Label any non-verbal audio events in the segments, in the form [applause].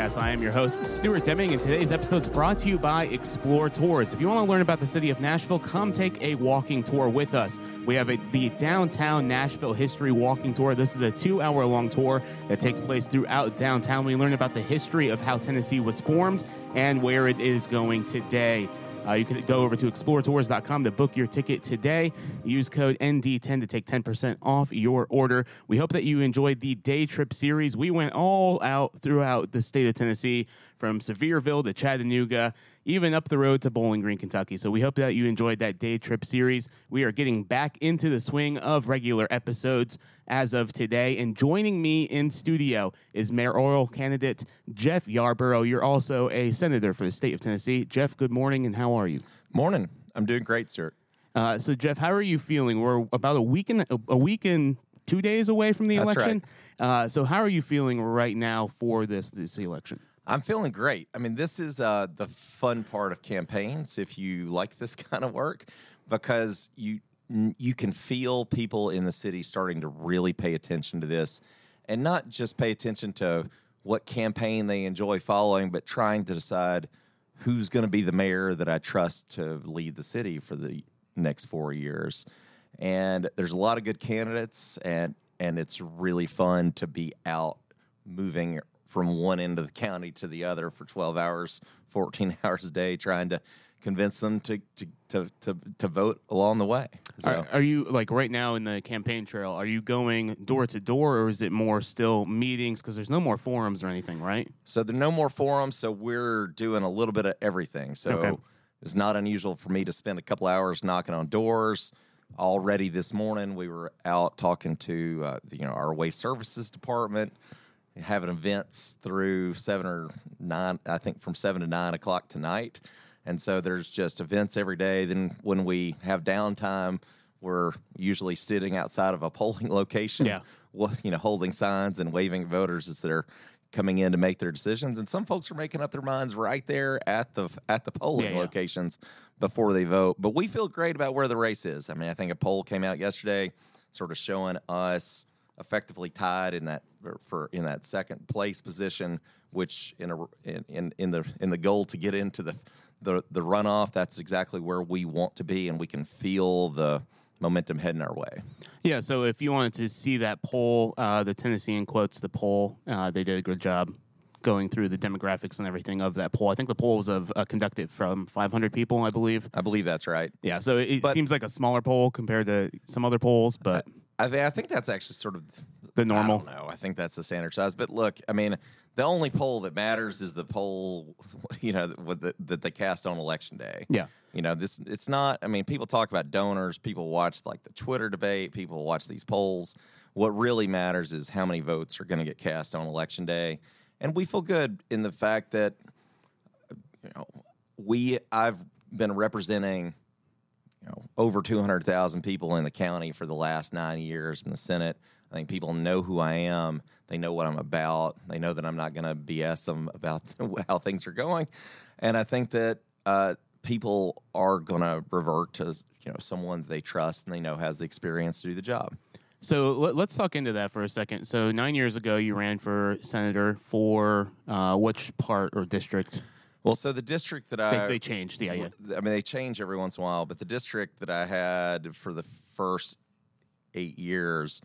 Podcast. I am your host, Stuart Deming, and today's episode is brought to you by Explore Tours. If you want to learn about the city of Nashville, come take a walking tour with us. We have a, the Downtown Nashville History Walking Tour. This is a two hour long tour that takes place throughout downtown. We learn about the history of how Tennessee was formed and where it is going today. Uh, you can go over to exploretours.com to book your ticket today. Use code ND10 to take 10% off your order. We hope that you enjoyed the day trip series. We went all out throughout the state of Tennessee from Sevierville to Chattanooga, even up the road to Bowling Green, Kentucky. So we hope that you enjoyed that day trip series. We are getting back into the swing of regular episodes as of today. And joining me in studio is mayoral candidate Jeff Yarbro. You're also a senator for the state of Tennessee. Jeff, good morning, and how are you? Morning. I'm doing great, sir. Uh, so, Jeff, how are you feeling? We're about a week and a week and two days away from the That's election. Uh, so, how are you feeling right now for this this election? I'm feeling great. I mean, this is uh, the fun part of campaigns if you [laughs] like this kind of work because you you can feel people in the city starting to really pay attention to this and not just pay attention to what campaign they enjoy following, but trying to decide who's going to be the mayor that I trust to lead the city for the next four years. And there's a lot of good candidates, and and it's really fun to be out moving from one end of the county to the other for 12 hours, 14 [laughs] hours a day, trying to convince them to to to to, to vote along the way. So, Are, are you like right now in the campaign trail? Are you going door to door, or is it more still meetings? Because there's no more forums or anything, right? so there are no more forums, so we're doing a little bit of everything. So Okay. it's not unusual for me to spend a couple hours knocking on doors. Already this morning, we were out talking to uh, you know our waste services department, having events through seven or nine, I think from seven to nine o'clock tonight. And so there's just events every day. Then when we have downtime, we're usually sitting outside of a [laughs] polling location, Yeah. well, you know, holding signs and waving voters as they're coming in to make their decisions. And some folks are making up their minds right there at the at the polling Yeah, yeah. locations before they vote. But we feel great about where the race is. I mean, I think a poll came out yesterday, sort of showing us effectively tied in that for in that second place position, which in a in in, in the in the goal to get into the the the runoff, that's exactly where we want to be, and we can feel the momentum heading our way. Yeah. So if you wanted to see that poll, uh, the Tennessean quotes the poll. Uh, they did a good job going through the demographics and everything of that poll. I think the poll was of uh, conducted from 500 people, I believe. I believe that's right. Yeah. So it But- seems like a smaller poll compared to some other polls, but I, thi- I think that's actually sort of the normal. No. I think that's the standard size. But look, I mean, the only poll that matters is the poll, [laughs] you know, that, that, that they cast on election day. Yeah. You know, this it's not. I mean, people talk about donors. People watch like the Twitter debate. People watch these polls. What really matters is how many votes are going to get cast on election day, and we feel good in the fact that, you know, we I've been representing you know, over 200,000 people in the county for the last nine years in the Senate. I think people know who I am. They know what I'm about. They know that I'm not going to BS them about [laughs] how things are going. And I think that uh, people are going to revert to you know someone they trust and they know has the experience to do the job. So let, let's talk into that for a second. So nine years ago, you ran for senator for uh, which part or district? Well, so the district that They, I they changed. Yeah, yeah. I mean, they change every once in a while, but the district that I had for the first eight years,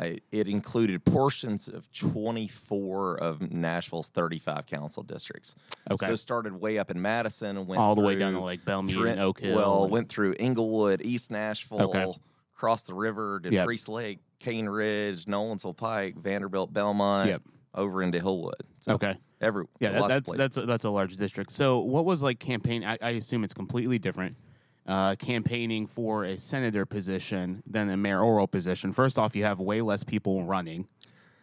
I, it included portions of 24 of Nashville's 35 council districts. Okay. So it started way up in Madison and went All the way down to like Belle Meade Trent- and Oak Hill. Well, went through Inglewood, East Nashville, Okay. crossed the river, did Yep. Priest Lake, Cane Ridge, Nolensville Pike, Vanderbilt, Belmont, Yep. Over into Hillwood. So Okay. Every Yeah, that, that's that's a, that's a large district. So, what was like campaign? I, I assume it's completely different. Uh, campaigning for a senator position than a mayoral position. First off, you have way less people running.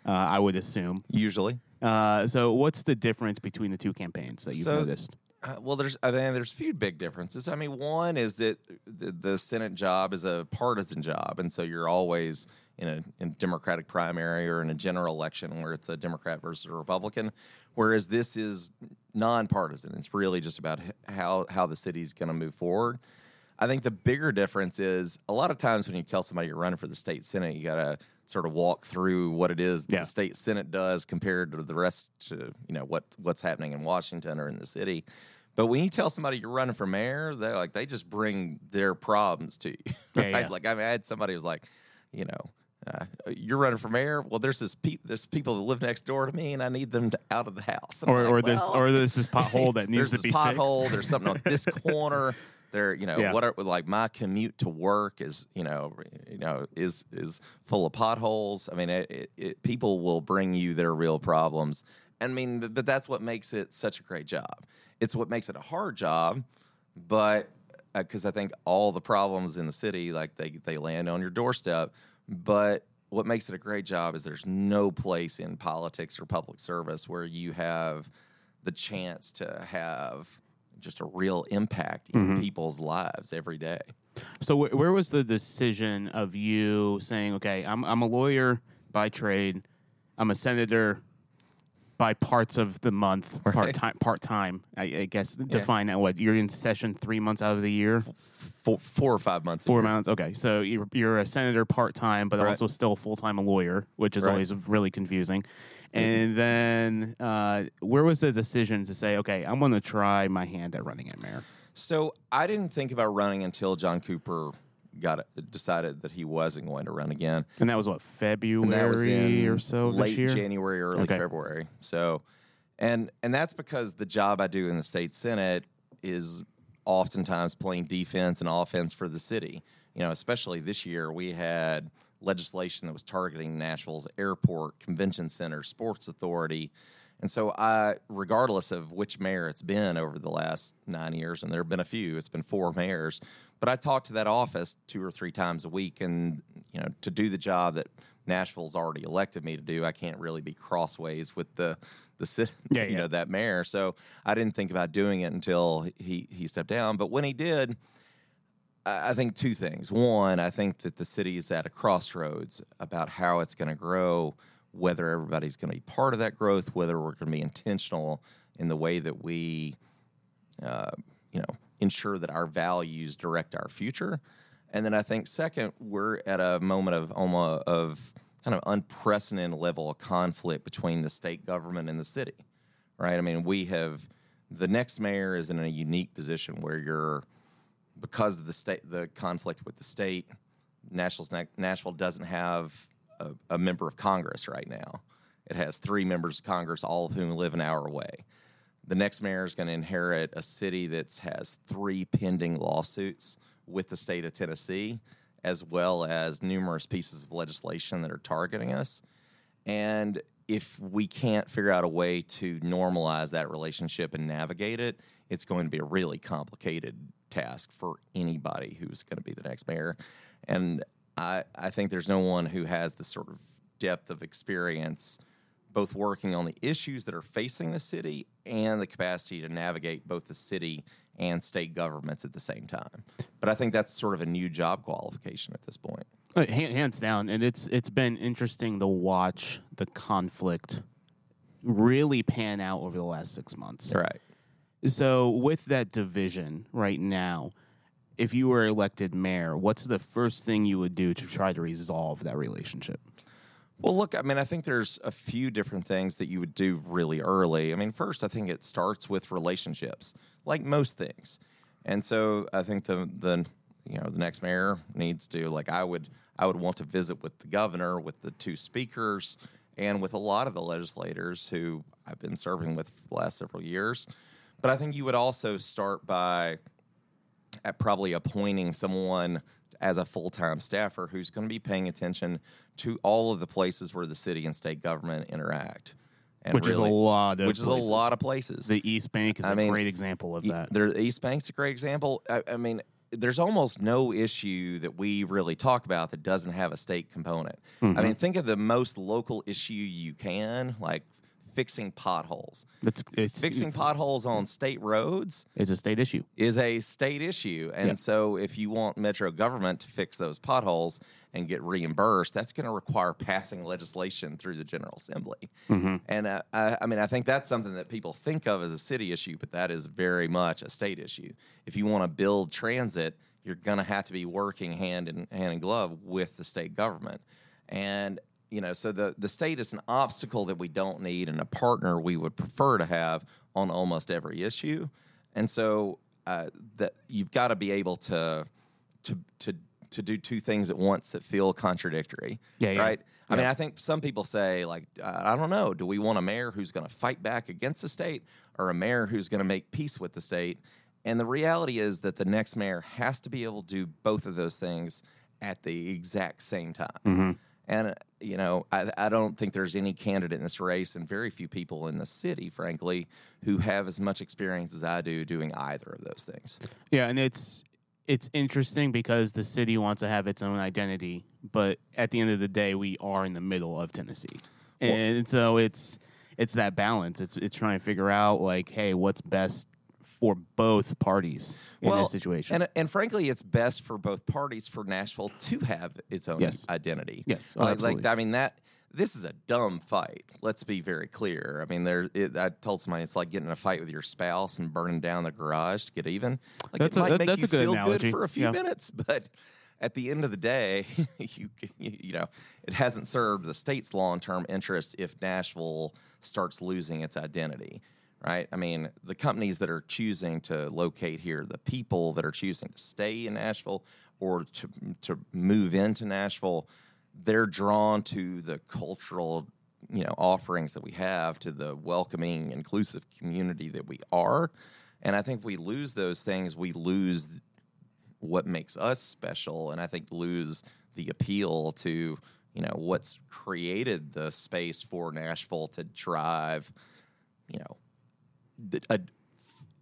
Uh, I would assume. usually. Uh, so, what's the difference between the two campaigns that you've So- noticed? Uh, well, there's I mean, there's a few big differences. I mean, one is that the, the Senate job is a partisan job, and so you're always in a in Democratic primary or in a general election where it's a Democrat versus a Republican. Whereas this is nonpartisan. It's really just about how how the city's going to move forward. I think the bigger difference is a lot of times when you tell somebody you're running for the state senate, you got to sort of walk through what it is Yeah. the state senate does compared to the rest to you know what what's happening in Washington or in the city. But when you tell somebody you're running for mayor, they like they just bring their problems to you. [laughs] Yeah, right? yeah. Like I, mean, I had somebody who was like, you know, uh, you're running for mayor. Well, there's this pe- there's people that live next door to me, and I need them to, out of the house. And Or, like, or this or this this pothole that [laughs] needs to this be pothole. fixed. There's something on this [laughs] corner. There, you know, Yeah. what are like my commute to work is, you know, you know, is is full of potholes. I mean, it, it, it, people will bring you their real problems. I mean, but, but that's what makes it such a great job. It's what makes it a hard job, but because I think all the problems in the city, like they they land on your doorstep. But what makes it a great job is there's no place in politics or public service where you have the chance to have just a real impact in mm-hmm. people's lives every day. So wh- where was the decision of you saying, okay, I'm I'm a lawyer by trade, I'm a senator by parts of the month, part time, part time. I, I guess define that. What you're in session three months out of the year, Four, four or five months. four months. Okay, so you're, you're a senator part time, but Right. also still full time a lawyer, which is Right. always really confusing. And then uh, where was the decision to say, okay, I'm going to try my hand at running at mayor? So I didn't think about running until John Cooper got decided that he wasn't going to run again. And that was what February that was or so late this year. January, early Okay. February. So, and and that's because the job I do in the state senate is oftentimes playing defense and offense for the city. You know, especially this year, we had legislation that was targeting Nashville's airport, convention center, sports authority. And so, I, regardless of which mayor it's been over the last nine years, and there have been a few, it's been four mayors, but I talk to that office two or three times a week, and you know, to do the job that Nashville's already elected me to do, I can't really be crossways with the the city, [laughs] Yeah, you yeah. know, that mayor. So I didn't think about doing it until he he stepped down. But when he did, I I think two things. One, I think that the city is at a crossroads about how it's going to grow, whether everybody's going to be part of that growth, whether we're going to be intentional in the way that we, uh, you know, ensure that our values direct our future. And then I think second, we're at a moment of almost of kind of unprecedented level of conflict between the state government and the city, right? I mean, we have the next mayor is in a unique position where you're because of the state the conflict with the state Nashville's Nashville doesn't have a, a member of Congress right now. It has three members of Congress, all of whom live an hour away. The next mayor is going to inherit a city that has three pending lawsuits with the state of Tennessee, as well as numerous pieces of legislation that are targeting us. And if we can't figure out a way to normalize that relationship and navigate it, it's going to be a really complicated task for anybody who's going to be the next mayor. And I, I think there's no one who has the sort of depth of experience both working on the issues that are facing the city and the capacity to navigate both the city and state governments at the same time. But I think that's sort of a new job qualification at this point. Hands down, and it's it's been interesting to watch the conflict really pan out over the last six months. Right. So, with that division right now, if you were elected mayor, what's the first thing you would do to try to resolve that relationship? Well, look, I mean, I think there's a few different things that you would do really early. I mean, first, I think it starts with relationships, like most things. And so I think the the you know the next mayor needs to like I would I would want to visit with the governor, with the two speakers, and with a lot of the legislators who I've been serving with for the last several years. But I think you would also start by at probably appointing someone as a full-time staffer who's going to be paying attention to all of the places where the city and state government interact. And Which is a lot of which is places. a lot of places. The East Bank is a I mean, great example of that. There, East Bank's a great example. I, I mean, there's almost no issue that we really talk about that doesn't have a state component. Mm-hmm. I mean, think of the most local issue you can, like fixing potholes. It's it's Fixing potholes on state roads is a state issue. is a state issue. And Yeah. so if you want Metro government to fix those potholes and get reimbursed, that's going to require passing legislation through the General Assembly. And uh, I, I mean, I think that's something that people think of as a city issue, but that is very much a state issue. If you want to build transit, you're going to have to be working hand in hand in glove with the state government. And you know, so the the state is an obstacle that we don't need, and a partner we would prefer to have on almost every issue. And so uh, that you've got to be able to to to to do two things at once that feel contradictory. Yeah, yeah. right. I mean, I think some people say, like, uh, I don't know, do we want a mayor who's going to fight back against the state or a mayor who's going to make peace with the state? And the reality is that the next mayor has to be able to do both of those things at the exact same time. And, you know, I, I don't think there's any candidate in this race and very few people in the city, frankly, who have as much experience as I do doing either of those things. Yeah, and it's it's interesting because the city wants to have its own identity, but at the end of the day, we are in the middle of Tennessee, and so it's it's that balance. It's it's trying to figure out like, hey, what's best for both parties in this situation. And, and frankly, it's best for both parties for Nashville to have its own Yes. identity. Yes. Oh, like, absolutely. like I mean that this is a dumb fight. Let's be very clear. I mean, there. It, I told somebody it's like getting in a fight with your spouse and burning down the garage to get even. Like That's it a- might that- make that's you a good feel analogy. good for a few Yeah. minutes, [laughs] but at the end of the day, [laughs] you you know it hasn't served the state's long term interest if Nashville starts losing its identity. Right? I mean, the companies that are choosing to locate here, the people that are choosing to stay in Nashville or to to move into Nashville, they're drawn to the cultural, you know, offerings that we have, to the welcoming, inclusive community that we are. And I think if we lose those things, we lose what makes us special and i think lose the appeal to you know what's created the space for nashville to drive you know a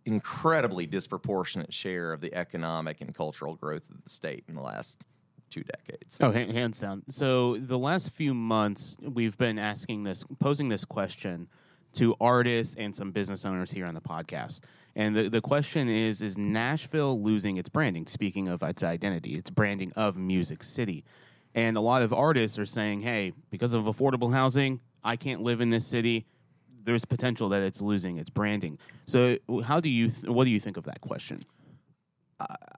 incredibly disproportionate share of the economic and cultural growth of the state in the last two decades Oh, hands down. So the last few months, we've been asking this, posing this question to artists and some business owners here on the podcast. And the, the question is Is Nashville losing its branding? Speaking of its identity, its branding of Music City. And a lot of artists are saying, hey, because of affordable housing, I can't live in this city. There's potential that it's losing its branding. So, how do you, th- what do you think of that question?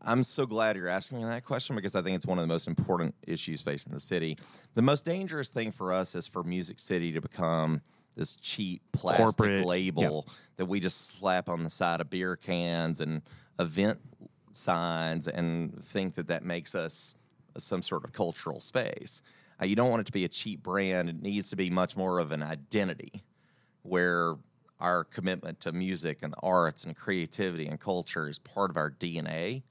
I'm so glad you're asking me that question because I think it's one of the most important issues facing the city. The most dangerous thing for us is for Music City to become this cheap plastic Corporate, label that we just slap on the side of beer cans and event signs and think that that makes us some sort of cultural space. Uh, you don't want it to be a cheap brand. It needs to be much more of an identity where our commitment to music and the arts and creativity and culture is part of our DNA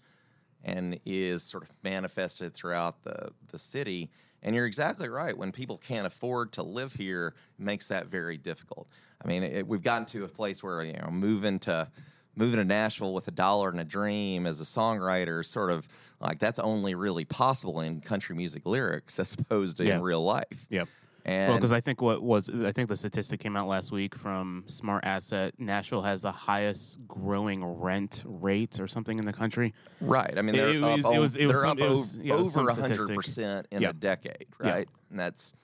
and is sort of manifested throughout the, the city. And you're exactly right. When people can't afford to live here, it makes that very difficult. I mean, it, we've gotten to a place where you know moving to moving to Nashville with a dollar and a dream as a songwriter, is sort of like that's only really possible in country music lyrics [laughs] as opposed to Yeah. in real life. Yep. And Well, because I think what was I think the statistic came out last week from Smart Asset. Nashville has the highest growing rent rate or something in the country. Right. I mean, they're It up, was- it was- it was they're some- up it was, yeah, it was some over 100% in Yeah. a decade, right? And that's,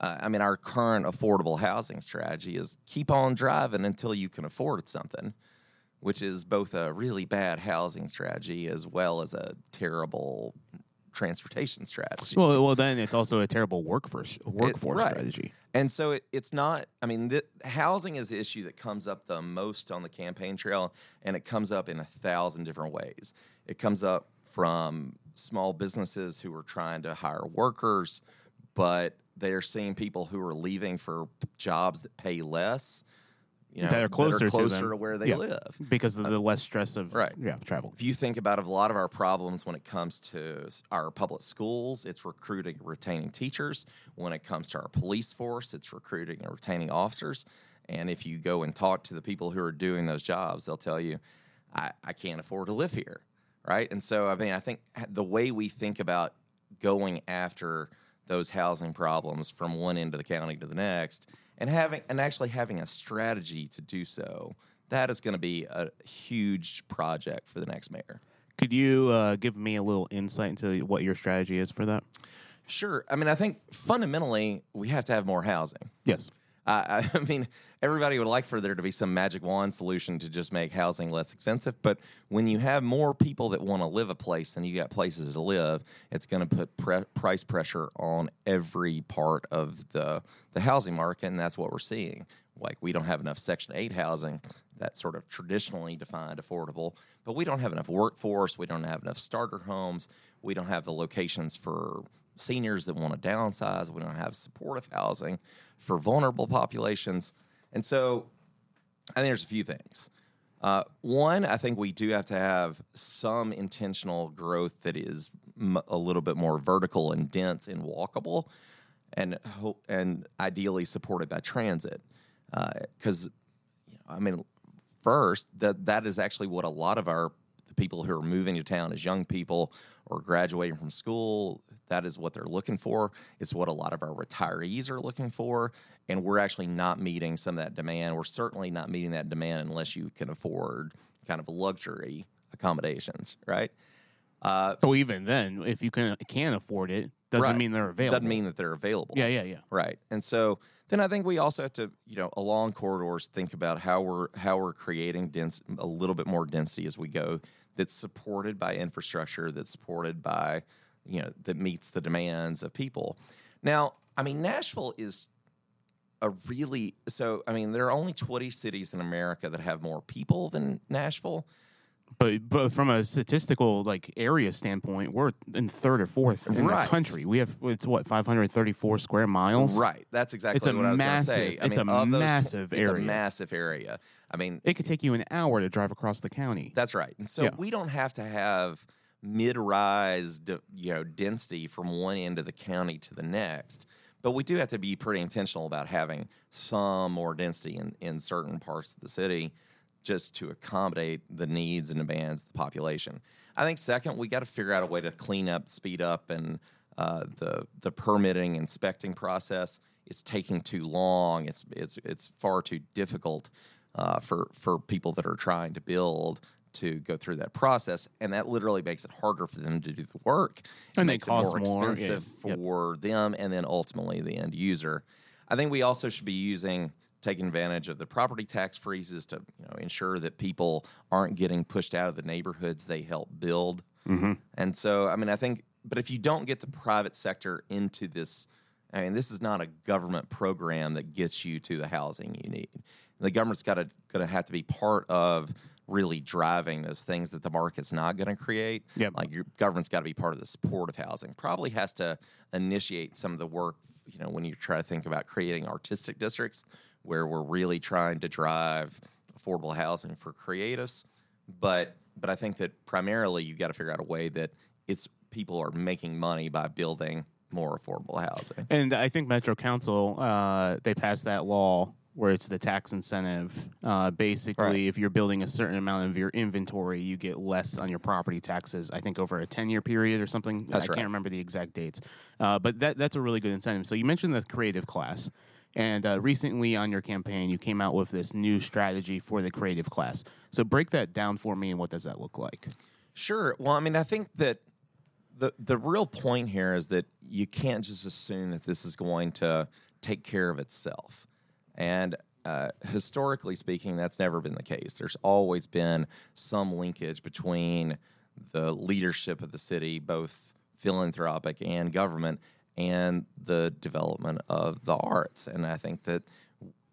uh, I mean, our current affordable housing strategy is keep on driving until you can afford something, which is both a really bad housing strategy as well as a terrible transportation strategy. Well, well, then it's also a terrible workforce workforce right. strategy. And so it, it's not, I mean, the, housing is the issue that comes up the most on the campaign trail, and it comes up in a thousand different ways. It comes up from small businesses who are trying to hire workers, but they're seeing people who are leaving for jobs that pay less, you know, That are closer to closer them. to where they Yeah. live because of uh, the less stress of right. yeah travel. if you think about a lot of our problems when it comes to our public schools, it's recruiting and retaining teachers. When it comes to our police force, it's recruiting and retaining officers. And if you go and talk to the people who are doing those jobs, they'll tell you, I, I can't afford to live here. Right. And so, I mean, I think the way we think about going after those housing problems from one end of the county to the next and having and actually having a strategy to do so that is going to be a huge project for the next mayor Could you uh, give me a little insight into what your strategy is for that? sure i mean i think fundamentally we have to have more housing Yes. I, [laughs] I mean, everybody would like for there to be some magic wand solution to just make housing less expensive. But when you have more people that want to live a place than you got places to live, it's going to put pre- price pressure on every part of the the housing market, and that's what we're seeing. Like we don't have enough Section Eight housing that's sort of traditionally defined affordable, but we don't have enough workforce. We don't have enough starter homes. We don't have the locations for seniors that want to downsize. We don't have supportive housing for vulnerable populations. And so I think there's a few things. Uh, one, I think we do have to have some intentional growth that is m- a little bit more vertical and dense and walkable, and ho- and ideally supported by transit. Because, you know, I mean, first that that is actually what a lot of our the people who are moving to town as young people or graduating from school that is what they're looking for. It's what a lot of our retirees are looking for. And we're actually not meeting some of that demand. We're certainly not meeting that demand unless you can afford kind of luxury accommodations right? Uh, so even then if you can can afford it doesn't right. mean they're available. doesn't mean that they're available. Yeah yeah yeah. Right. And so then I think we also have to, you know, along corridors, think about how we're how we're creating dense a little bit more density as we go. That's supported by infrastructure. That's supported by, you know, that meets the demands of people. Now, I mean, Nashville is a really so. I mean, there are only twenty cities in America that have more people than Nashville but but from a statistical like area standpoint, we're in third or fourth in right. the country. We have it's what 534 square miles. Right. That's exactly it's a what massive, I was going to say. It's I mean, a massive area. It's a massive area. I mean, it could take you an hour to drive across the county. That's right. And so Yeah. we don't have to have mid-rise, d- you know, density from one end of the county to the next. But we do have to be pretty intentional about having some more density in, in certain parts of the city just to accommodate the needs and demands of the population. I think second, we got to figure out a way to clean up, speed up, and uh, the the permitting inspecting process. It's taking too long. It's it's it's far too difficult uh, for for people that are trying to build to go through that process, and that literally makes it harder for them to do the work. It And they makes it more more, yeah. expensive Yep. for them, and then ultimately the end user. I think we also should be using taking advantage of the property tax freezes to you know ensure that people aren't getting pushed out of the neighborhoods they help build. Mm-hmm. And so, I mean, I think, but if you don't get the private sector into this, I mean, this is not a government program that gets you to the housing you need. The government's got to going to have to be part of really driving those things that the market's not going to create. Yep. Like your government's got to be part of the supportive housing. Probably has to initiate some of the work. You know, when you try to think about creating artistic districts, where we're really trying to drive affordable housing for creatives, but but I think that primarily you've got to figure out a way that it's people are making money by building more affordable housing. And I think Metro Council uh, they passed that law where it's the tax incentive. Uh, basically, Right. if you're building a certain amount of your inventory, you get less on your property taxes. I think over a 10 year period or something. That's I right. can't remember the exact dates, uh, but that that's a really good incentive. So you mentioned the creative class. And uh, recently on your campaign, you came out with this new strategy for the creative class. So break that down for me, and what does that look like? Sure. Well, I mean, I think that the the real point here is that you can't just assume that this is going to take care of itself. And uh, historically speaking, that's never been the case. There's always been some linkage between the leadership of the city, both philanthropic and government, and the development of the arts. And I think that,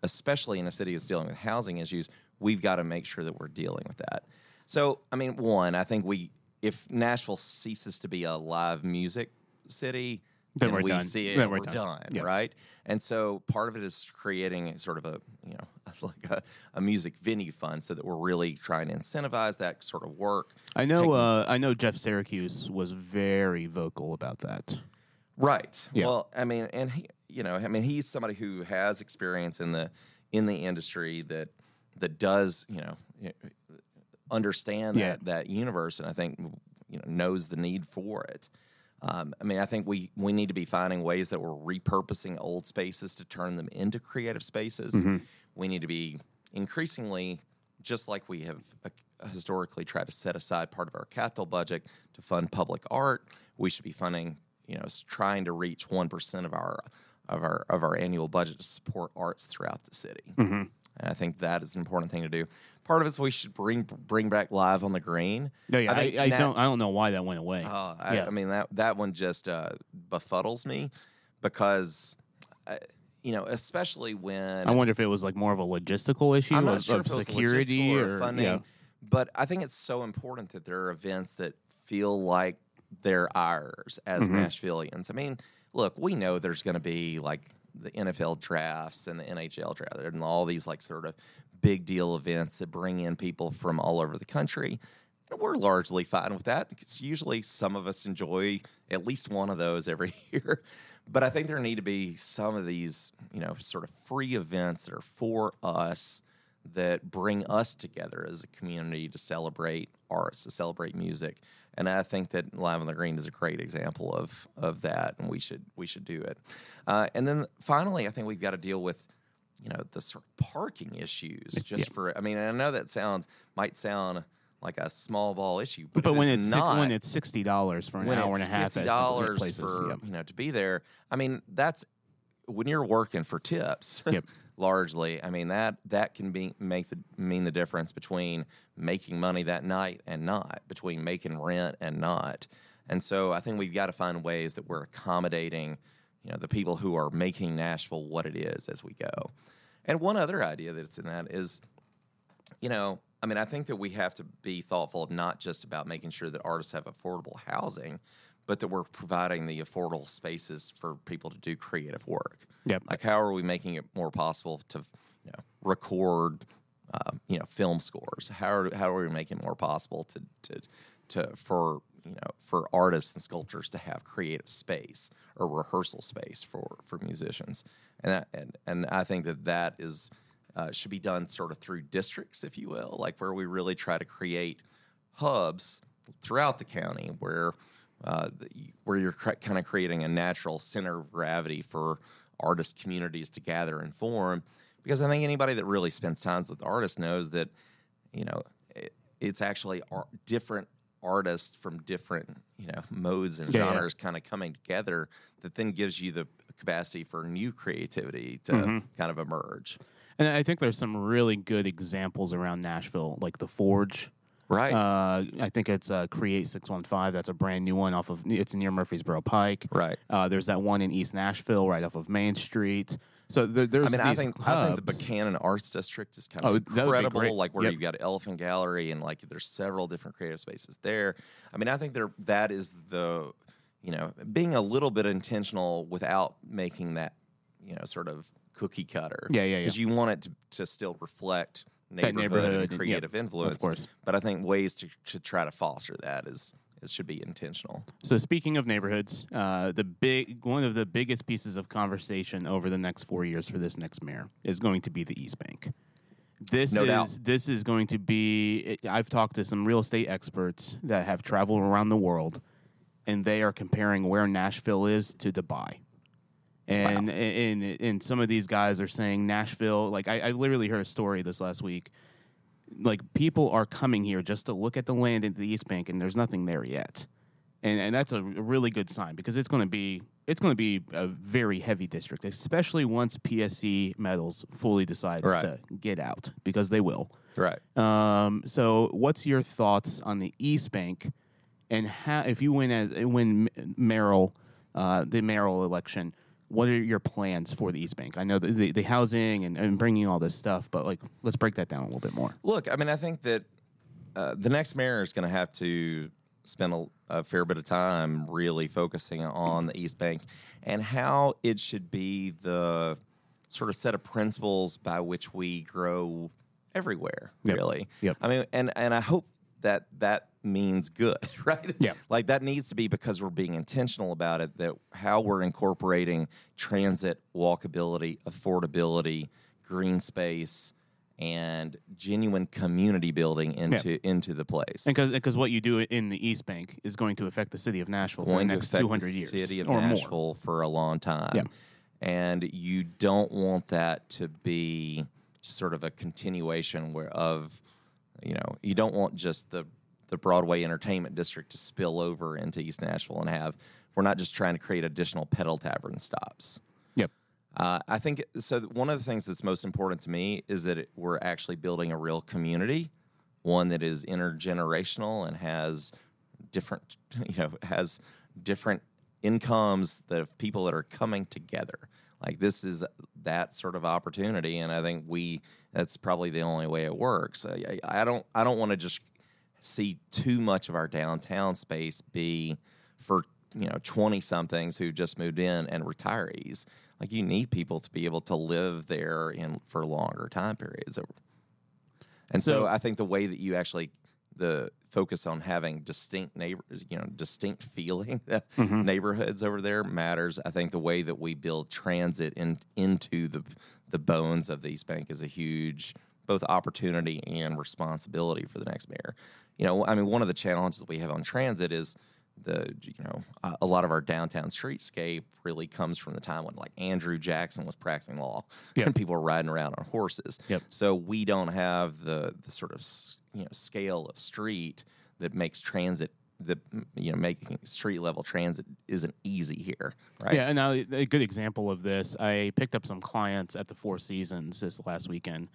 especially in a city that's dealing with housing issues, we've got to make sure that we're dealing with that. So, I mean, one, I think we, if Nashville ceases to be a live music city, Then then, we're we done. see it, Then we're, we're done. done, Yeah. right? And so part of it is creating sort of a, you know, [laughs] like a, a music venue fund so that we're really trying to incentivize that sort of work. I know. Taking- Uh, I know Jeff Syracuse was very vocal about that. Right. Yeah. Well, I mean, and he, you know, I mean, he's somebody who has experience in the in the industry that that does, you know, understand Yeah. that that universe, and I think you know knows the need for it. Um, I mean, I think we we need to be finding ways that we're repurposing old spaces to turn them into creative spaces. Mm-hmm. We need to be increasingly, just like we have uh, historically tried to set aside part of our capital budget to fund public art. We should be funding, you know, trying to reach one percent of our of our of our annual budget to support arts throughout the city. And I think that is an important thing to do. Part of it is we should bring bring back live on the green. No, yeah, I, think I na- don't. I don't know why that went away. uh, I, Yeah. I mean that that one just uh, befuddles me because, uh, you know, especially when I wonder if it was like more of a logistical issue I'm not of, sure of if security logistical or, funding, yeah. but I think it's so important that there are events that feel like they're ours as Mm-hmm. Nashvillians. I mean, look, we know there's going to be like the NFL drafts and the NHL draft and all these like sort of big deal events that bring in people from all over the country. And we're largely fine with that because usually some of us enjoy at least one of those every [laughs] year. But I think there need to be some of these, you know, sort of free events that are for us that bring us together as a community to celebrate arts, to celebrate music. And I think that Live on the Green is a great example of of that, and we should we should do it. Uh, and then finally, I think we've got to deal with you know the sort of parking issues [laughs] just for. I mean, I know that sounds might sound like a small ball issue, but, But it when it's not when it's sixty dollars for an hour and a half fifty dollars for yep. you know to be there. I mean, that's when you're working for tips. Yep. [laughs] largely, I mean that that can be make the mean the difference between making money that night and not, between making rent and not. And so I think we've got to find ways that we're accommodating, you know, the people who are making Nashville what it is as we go. And one other idea that's in that is you know, I mean, I think that we have to be thoughtful not just about making sure that artists have affordable housing, but that we're providing the affordable spaces for people to do creative work. Yep. Like, how are we making it more possible to, you know, record, uh, you know, film scores? How are how are we making it more possible to to to for you know for artists and sculptors to have creative space or rehearsal space for for musicians? And that, and and I think that that is uh, should be done sort of through districts, if you will, like where we really try to create hubs throughout the county where uh, where you're cr- kind of creating a natural center of gravity for artist communities to gather and form. Because I think anybody that really spends time with artists knows that you know it, it's actually ar- different artists from different you know modes and Yeah, yeah. genres kind of coming together that then gives you the capacity for new creativity to Mm-hmm. kind of emerge. And I think there's some really good examples around Nashville, like the Forge. Right. Uh, I think it's uh, Create Six One Five. That's a brand new one off of. It's near Murfreesboro Pike. Right. Uh, there's that one in East Nashville, right off of Main Street. So there, there's. I mean, I think I think the. Buchanan Arts District is kind Oh, of be incredible. Like where Yep. you've got Elephant Gallery and like there's several different creative spaces there. I mean, I think there that is the you know being a little bit intentional without making that you know sort of cookie cutter. Yeah, yeah, yeah. Because you want it to, to still reflect neighborhood, neighborhood and- and yep, creative influence. of course. But I think ways to, to try to foster that is. It should be intentional. So speaking of neighborhoods, uh, the big one of the biggest pieces of conversation over the next four years for this next mayor is going to be the East Bank. This No is doubt. this is going to be. it- I've talked to some real estate experts that have traveled around the world, and they are comparing where Nashville is to Dubai. And, and and some of these guys are saying Nashville. Like I, I literally heard a story this last week. Like people are coming here just to look at the land in the East Bank, and there's nothing there yet and and that's a really good sign because it's going to be it's going to be a very heavy district, especially once PSC Metals fully decides Right. to get out because they will. Right. Um, so, what's your thoughts on the East Bank and how if you win as win Merrill uh, the Merrill election? What are your plans for the East Bank? I know the, the, the housing and, and bringing all this stuff, but like let's break that down a little bit more. Look, I mean, I think that uh, the next mayor is going to have to spend a, a fair bit of time really focusing on the East Bank and how it should be the sort of set of principles by which we grow everywhere. Yep. Really, Yep. I mean, and and I hope that that means good, [laughs] right? Yeah. Like that needs to be because we're being intentional about it. That how we're incorporating transit, walkability, affordability, green space, and genuine community building into into the place. Because because what you do in the East Bank is going to affect the city of Nashville for the next affect two hundred the years city of or more. Nashville for a long time. Yeah. And you don't want that to be sort of a continuation where of, you know, you don't want just the the Broadway Entertainment District to spill over into East Nashville and have. We're not just trying to create additional pedal tavern stops. Yep. Uh, I think so. One of the things that's most important to me is that it, we're actually building a real community, one that is intergenerational and has different, [laughs] you know, has different incomes that of people that are coming together. Like this is that sort of opportunity, and I think we that's probably the only way it works. I, I, don't I don't want to just see too much of our downtown space be for you know 20 somethings who just moved in and retirees like you need people to be able to live there in for longer time periods and so, So- i think the way that you actually the focus on having distinct neighbor you know distinct feeling [laughs] neighborhoods over there matters i think the way that we build transit in, into the the bones of the east bank is a huge both opportunity and responsibility for the next mayor you know i mean one of the challenges that we have on transit is the you know uh, a lot of our downtown streetscape really comes from the time when like Andrew Jackson was practicing law Yep. [laughs] and people were riding around on horses. Yep. So we don't have the the sort of s- you know scale of street that makes transit that you know making street level transit isn't easy here, right? Yeah, and now a good example of this, I picked up some clients at the Four Seasons this last weekend,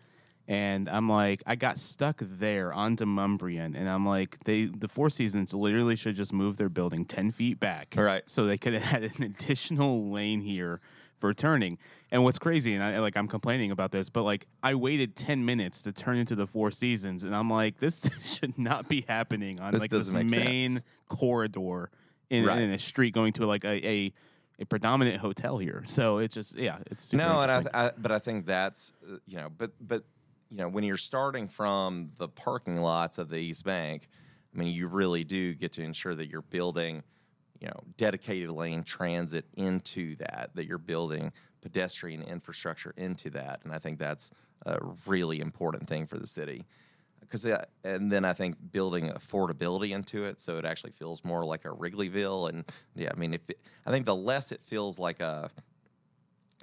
and I'm like, I got stuck there on Demonbreun, and I'm like, they the Four Seasons literally should just move their building ten feet back, Right. So they could have had an additional lane here for turning. And what's crazy, and I like I'm complaining about this, but like I waited ten minutes to turn into the Four Seasons, and I'm like, this [laughs] should not be happening on This like this doesn't make main sense. corridor in, Right. in a street going to like a, a a predominant hotel here. So it's just yeah, it's super no, and I, interesting. I, but I think that's uh, you know, but but you know, when you're starting from the parking lots of the East Bank, I mean, you really do get to ensure that you're building, you know, dedicated lane transit into that, that you're building pedestrian infrastructure into that, and I think that's a really important thing for the city. Because and then I think building affordability into it, so it actually feels more like a Wrigleyville, and yeah, I mean, if it, I think the less it feels like a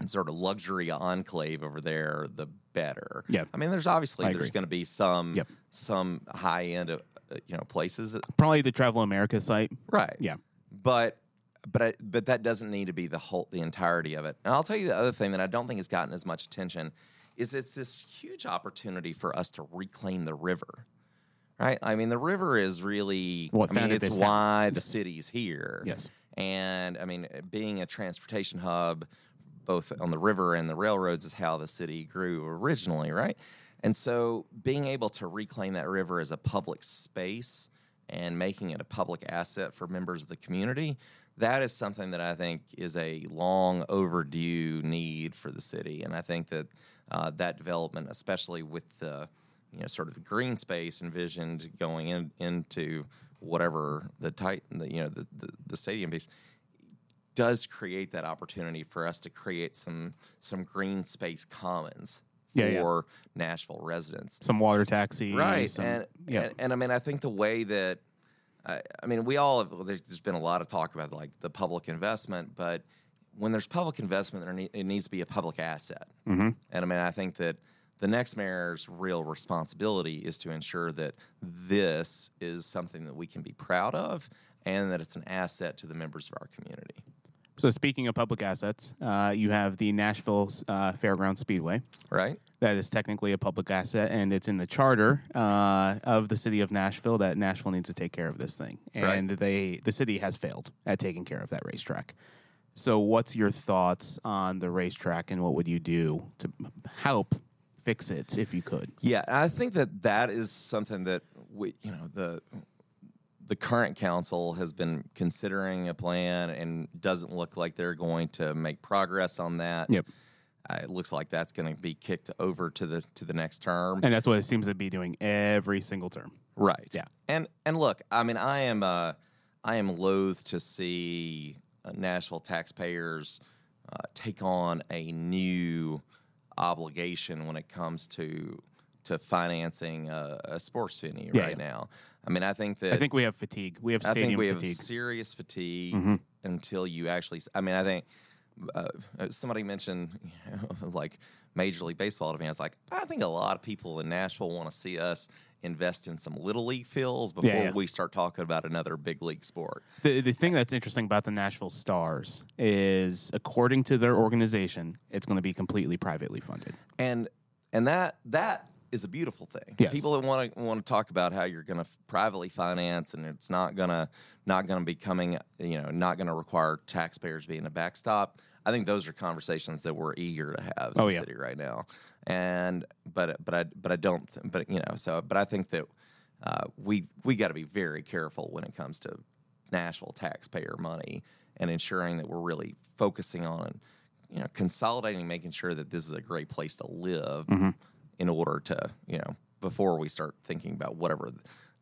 sort of luxury enclave over there, the better. Yeah. I mean, there's obviously there's going to be some Yep. some high end uh, you know places, that, Probably the Travel America site. right? Yeah. But but I, but that doesn't need to be the whole the entirety of it. And I'll tell you the other thing that I don't think has gotten as much attention is it's this huge opportunity for us to reclaim the river. Right? I mean, the river is really What I mean, it's this town. why the city's here. Yes. And I mean, being a transportation hub, both on the river and the railroads, is how the city grew originally, right? And so being able to reclaim that river as a public space and making it a public asset for members of the community, that is something that I think is a long overdue need for the city. And I think that uh, that development, especially with the you know sort of the green space envisioned going in, into whatever the tight the, you know the, the, the stadium piece does create that opportunity for us to create some some green space commons Yeah, yeah. for Nashville residents Some water taxis. right some- and, yeah. and and i mean i think the way that I, I mean we all have, there's there's been a lot of talk about like the public investment but when there's public investment there need, it needs to be a public asset Mm-hmm. and i mean i think that the next mayor's real responsibility is to ensure that this is something that we can be proud of and that it's an asset to the members of our community so speaking of public assets, uh, you have the Nashville uh, Fairground Speedway. right That is technically a public asset, and it's in the charter uh, of the city of Nashville that Nashville needs to take care of this thing, Right. and they the city has failed at taking care of that racetrack. So, what's your thoughts on the racetrack, and what would you do to help fix it if you could? Yeah, I think that that is something that we, you know, the the current council has been considering a plan and doesn't look like they're going to make progress on that. Yep. Uh, it looks like that's going to be kicked over to the to the next term. And that's what it seems to be doing every single term. Right. Yeah. And and look, I mean, I am uh, I am loath to see uh, Nashville taxpayers uh, take on a new obligation when it comes to to financing a, a sports venue Yeah, right yeah. now. I mean, I think that I think we have fatigue. We have I think we fatigue. have serious fatigue Mm-hmm. until you actually. I mean, I think uh, somebody mentioned [laughs] like Major League Baseball to me. I was like, I think a lot of people in Nashville want to see us invest in some little league fields before yeah. we start talking about another big league sport. The the thing that's interesting about the Nashville Stars is, according to their organization, it's going to be completely privately funded. and and that that is a beautiful thing. Yes. People that want to want to talk about how you're going to privately finance and it's not gonna not going to be coming, you know, not going to require taxpayers being a backstop. I think those are conversations that we're eager to have as Oh, a yeah. city right now. And but but I but I don't th- but you know so but I think that uh, we we got to be very careful when it comes to Nashville taxpayer money and ensuring that we're really focusing on you know consolidating, making sure that this is a great place to live in order to you know before we start thinking about whatever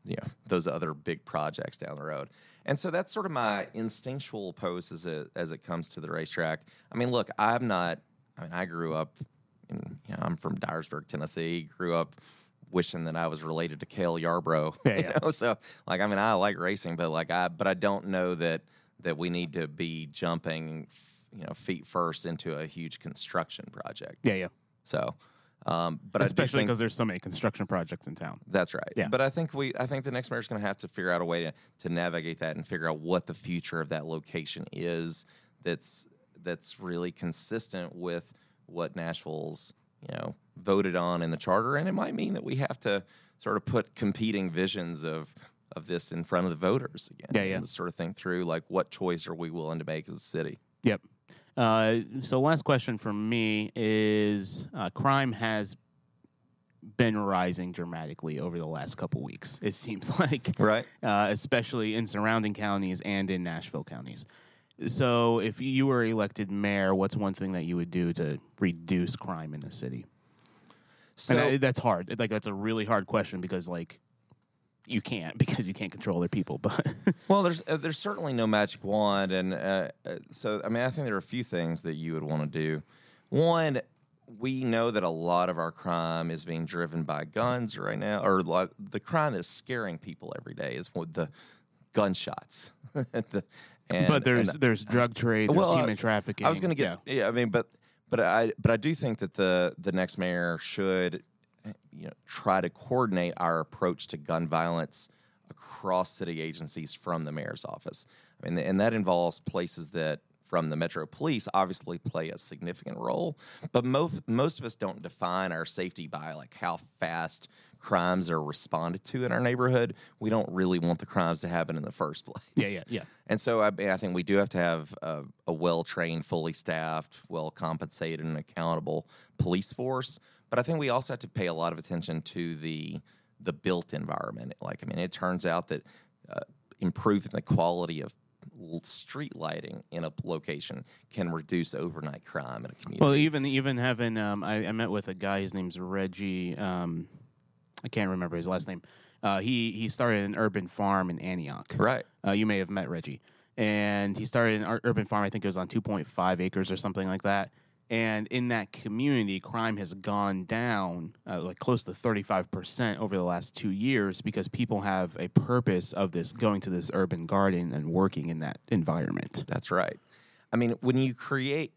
you know those other big projects down the road. And so that's sort of my instinctual approach as it as it comes to the racetrack. I mean, look, I'm not. I mean, I grew up. In, you know, I'm from Dyersburg, Tennessee. Grew up wishing that I was related to Cale Yarbrough. [laughs] Yeah, you yeah. know, so like, I mean, I like racing, but like, I but I don't know that that we need to be jumping, you know, feet first into a huge construction project. Yeah, yeah. So, um, but Especially because there's so many construction projects in town. that's right. Yeah. But I think we I think the next mayor is going to have to figure out a way to, to navigate that and figure out what the future of that location is that's that's really consistent with what Nashville's, you know, voted on in the charter and it might mean that we have to sort of put competing visions of of this in front of the voters again. Yeah, yeah. And sort of think through like what choice are we willing to make as a city? Yep. Uh, so last question from me is: uh, crime has been rising dramatically over the last couple weeks. It seems [laughs] like, Right. uh, especially in surrounding counties and in Nashville counties. So, if you were elected mayor, what's one thing that you would do to reduce crime in the city? So I, that's hard. Like that's a really hard question because like you can't [laughs] because you can't control other people. But [laughs] Well, there's uh, there's certainly no magic wand, and uh, uh, so I mean, I think there are a few things that you would want to do. One, we know that a lot of our crime is being driven by guns right now, or lo- the crime is scaring people every day is with the gunshots. [laughs] The- and- but there's and- there's drug trade, there's Well, uh, human trafficking. I was going to yeah. get yeah. I mean, but but I but I do think that the the next mayor should you know try to coordinate our approach to gun violence across city agencies from the mayor's office. I mean, and that involves places that from the Metro Police obviously play a significant role, but most most of us don't define our safety by like how fast crimes are responded to in our neighborhood. We don't really want the crimes to happen in the first [laughs] place. Yeah, yeah, yeah. And so I, I think we do have to have a, a well trained, fully staffed, well compensated, and accountable police force. But I think we also have to pay a lot of attention to the the built environment. Like, I mean, it turns out that uh, improving the quality of street lighting in a location can reduce overnight crime in a community. Well, even even having um, I, I met with a guy. His name's Reggie. Um, I can't remember his last name. Uh, he he started an urban farm in Antioch. right. Uh, you may have met Reggie, and he started an urban farm. I think it was on 2.5 acres or something like that. And in that community, crime has gone down uh, like close to 35% over the last two years because people have a purpose of this going to this urban garden and working in that environment. That's right. I mean, when you create,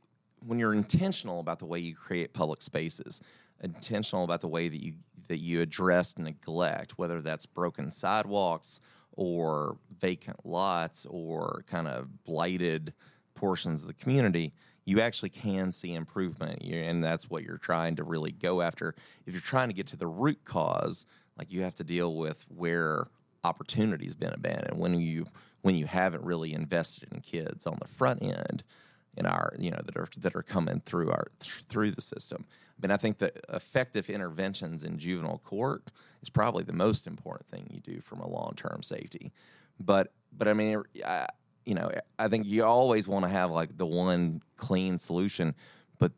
when you're intentional about the way you create public spaces, intentional about the way that you that you address neglect, whether that's broken sidewalks or vacant lots or kind of blighted portions of the community, you actually can see improvement, and that's what you're trying to really go after. If you're trying to get to the root cause, like you have to deal with where opportunity's been abandoned when you when you haven't really invested in kids on the front end in our you know that are that are coming through our through the system. I mean, I think that effective interventions in juvenile court is probably the most important thing you do from a long term safety. But but I mean, you know, I think you always want to have like the one clean solution. But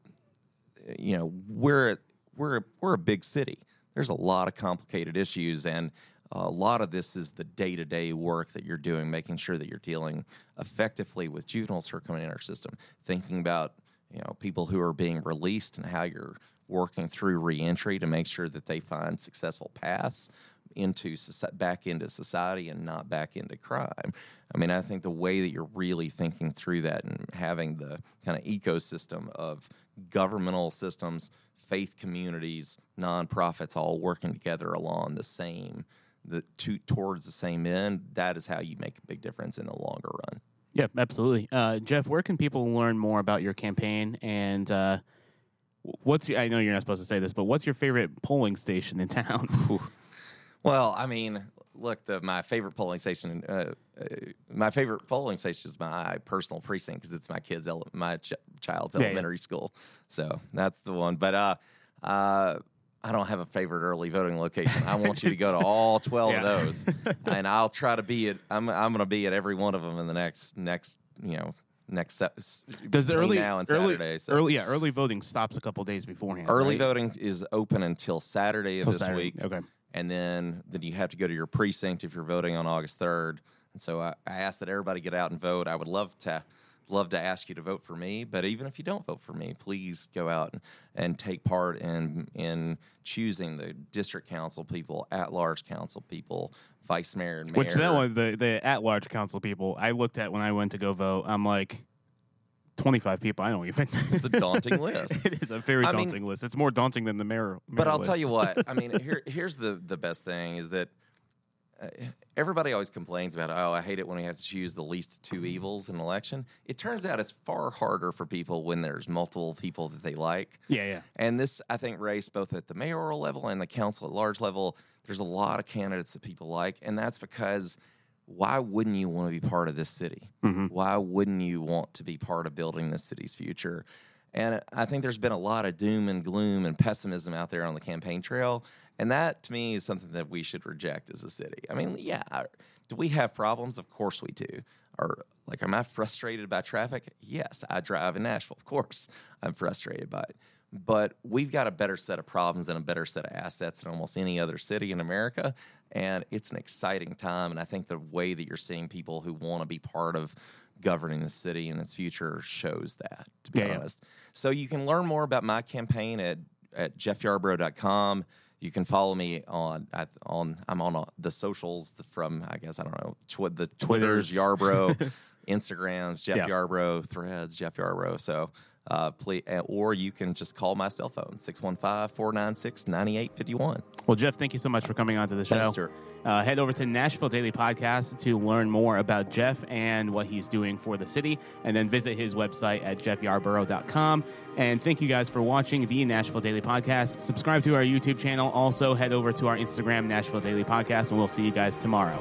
you know, we're we're we're a big city. There's a lot of complicated issues, and a lot of this is the day to day work that you're doing, making sure that you're dealing effectively with juveniles who are coming in our system, thinking about you know people who are being released and how you're working through reentry to make sure that they find successful paths into back into society and not back into crime. I mean, I think the way that you're really thinking through that and having the kind of ecosystem of governmental systems, faith communities, nonprofits all working together along the same the to, towards the same end, that is how you make a big difference in the longer run. Yeah, absolutely. Uh, Jeff, where can people learn more about your campaign and uh, what's your, I know you're not supposed to say this, but what's your favorite polling station in town? [laughs] [laughs] Well, I mean, look, the, my favorite polling station, uh, uh, my favorite polling station is my personal precinct because it's my kid's, ele- my ch- child's Yeah, yeah. elementary school. So that's the one. But uh, uh, I don't have a favorite early voting location. I want you to go to [laughs] all twelve Yeah. of those, and I'll try to be at. I'm I'm going to be at every one of them in the next next you know next se- Does early now and early, Saturday. So. early yeah early voting stops a couple days beforehand. Early right? voting is open until Saturday of Till this Saturday. week. Okay. And then, then you have to go to your precinct if you're voting on August 3rd. And so I, I ask that everybody get out and vote. I would love to love to ask you to vote for me, but even if you don't vote for me, please go out and, and take part in in choosing the district council people, at large council people, vice mayor and mayor. Which that one the the at large council people I looked at when I went to go vote. I'm like. 25 people. I don't even. It's a [laughs] daunting [laughs] list. it is a very I mean- daunting list. It's more daunting than the mayor. But I'll tell you what. I mean, [laughs] here here's the the best thing is that uh, everybody always complains about oh I hate it when we have to choose the least two evils in an election. It turns out it's far harder for people when there's multiple people that they like. Yeah, yeah. And this, I think, race both at the mayoral level and the council at large level, there's a lot of candidates that people like, and that's because why wouldn't you want to be part of this city? Mm-hmm. Why wouldn't you want to be part of building this city's future? And I think there's been a lot of doom and gloom and pessimism out there on the campaign trail, and that to me is something that we should reject as a city. I mean, yeah, do we have problems? Of course we do. Or like, am I frustrated by traffic? Yes, I drive in Nashville. Of course, I'm frustrated by it. But we've got a better set of problems and a better set of assets than almost any other city in America. And it's an exciting time. And I think the way that you're seeing people who want to be part of governing the city and its future shows that, to be honest. So you can learn more about my campaign at, at jeffyarbro.com. You can follow me on on I'm on uh, the socials from I guess I don't know tw- the Twitters. Twitters Yarbro, [laughs] Instagrams Jeff Yeah. Threads Jeff Yarbro. So uh, please, or you can just call my cell phone 615-496-9851. Well, Jeff, thank you so much for coming on to the show. Thanks, Uh, head over to Nashville Daily Podcast to learn more about Jeff and what he's doing for the city, and then visit his website at jeffyarbro.com. And thank you guys for watching the Nashville Daily Podcast. Subscribe to our YouTube channel. Also, head over to our Instagram, Nashville Daily Podcast, and we'll see you guys tomorrow.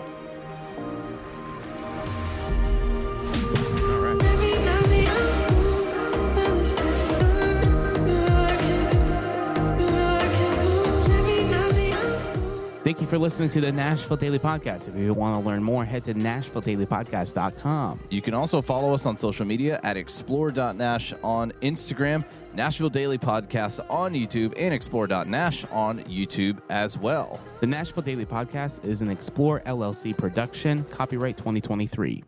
Thank you for listening to the Nashville Daily Podcast. If you want to learn more, head to NashvilleDailyPodcast.com. You can also follow us on social media at xplr.nash on Instagram, Nashville Daily Podcast on YouTube, and xplr.nash on YouTube as well. The Nashville Daily Podcast is an XPLR LLC production, copyright 2023.